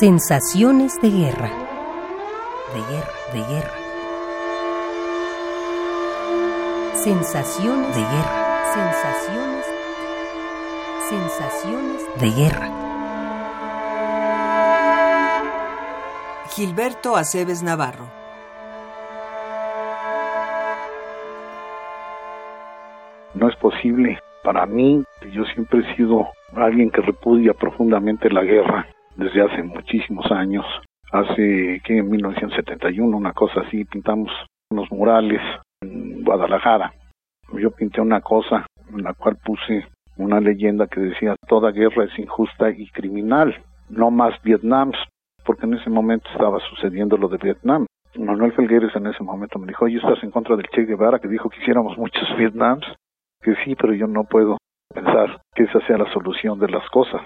Sensaciones de guerra. De guerra, de guerra. Sensaciones de guerra. Sensaciones. Sensaciones de guerra. Gilberto Aceves Navarro. No es posible para mí, yo siempre he sido alguien que repudia profundamente la guerra desde hace muchísimos años. Hace que en 1971, una cosa así, pintamos unos murales en Guadalajara. Yo pinté una cosa en la cual puse una leyenda que decía toda guerra es injusta y criminal, no más Vietnam, porque en ese momento estaba sucediendo lo de Vietnam. Manuel Felgueres en ese momento me dijo, oye, ¿estás en contra del Che Guevara que dijo que hiciéramos muchos Vietnams? Que sí, pero yo no puedo pensar que esa sea la solución de las cosas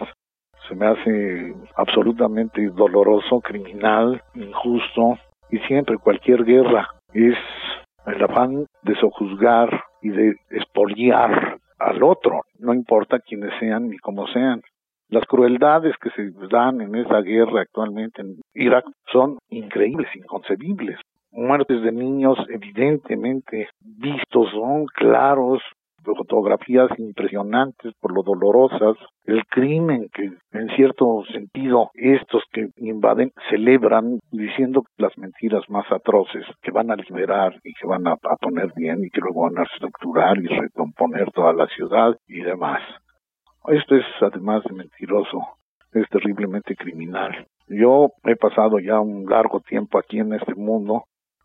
se me hace absolutamente doloroso, criminal, injusto, y siempre cualquier guerra es el afán de sojuzgar y de expoliar al otro, no importa quiénes sean ni cómo sean. Las crueldades que se dan en esa guerra actualmente en Irak son increíbles, inconcebibles. Muertes de niños evidentemente vistos, son claros, fotografías impresionantes por lo dolorosas, el crimen que en cierto sentido estos que invaden celebran diciendo las mentiras más atroces que van a liberar y que van a, poner bien y que luego van a estructurar y recomponer toda la ciudad y demás. Esto es además de mentiroso, es terriblemente criminal. Yo he pasado ya un largo tiempo aquí en este mundo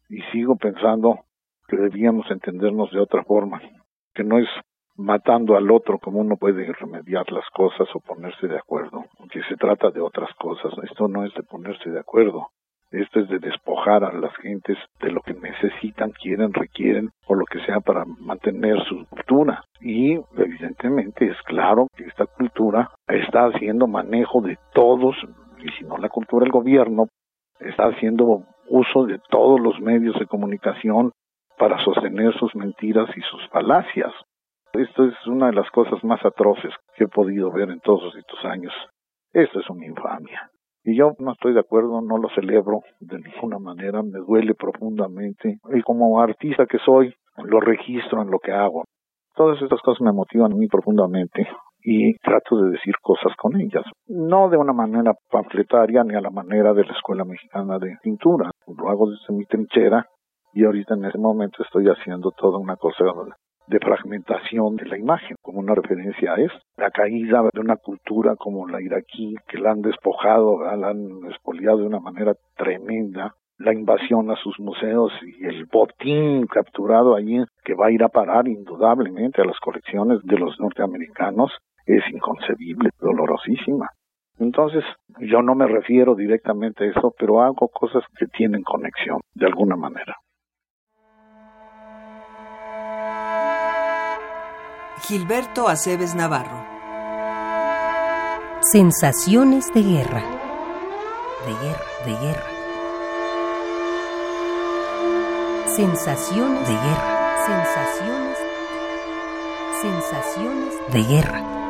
y sigo pensando que debíamos entendernos de otra forma que no es matando al otro como uno puede remediar las cosas o ponerse de acuerdo, que se trata de otras cosas. Esto no es de ponerse de acuerdo, esto es de despojar a las gentes de lo que necesitan, quieren, requieren o lo que sea para mantener su cultura. Y evidentemente es claro que esta cultura está haciendo manejo de todos, y si no la cultura, el gobierno está haciendo uso de todos los medios de comunicación para sostener sus mentiras y sus falacias. Esto es una de las cosas más atroces que he podido ver en todos estos años. Esto es una infamia. Y yo no estoy de acuerdo, no lo celebro de ninguna manera, me duele profundamente. Y como artista que soy, lo registro en lo que hago. Todas estas cosas me motivan a mí profundamente y trato de decir cosas con ellas. No de una manera panfletaria ni a la manera de la Escuela Mexicana de Pintura. Lo hago desde mi trinchera y ahorita en ese momento estoy haciendo toda una cosa de fragmentación de la imagen, como una referencia a esto. La caída de una cultura como la iraquí, que la han despojado, la han expoliado de una manera tremenda, la invasión a sus museos y el botín capturado allí, que va a ir a parar indudablemente a las colecciones de los norteamericanos, es inconcebible, dolorosísima. Entonces, yo no me refiero directamente a eso, pero hago cosas que tienen conexión, de alguna manera. Gilberto Aceves Navarro. Sensaciones de guerra. De guerra, de guerra. Sensaciones de guerra. Sensaciones. Sensaciones de guerra.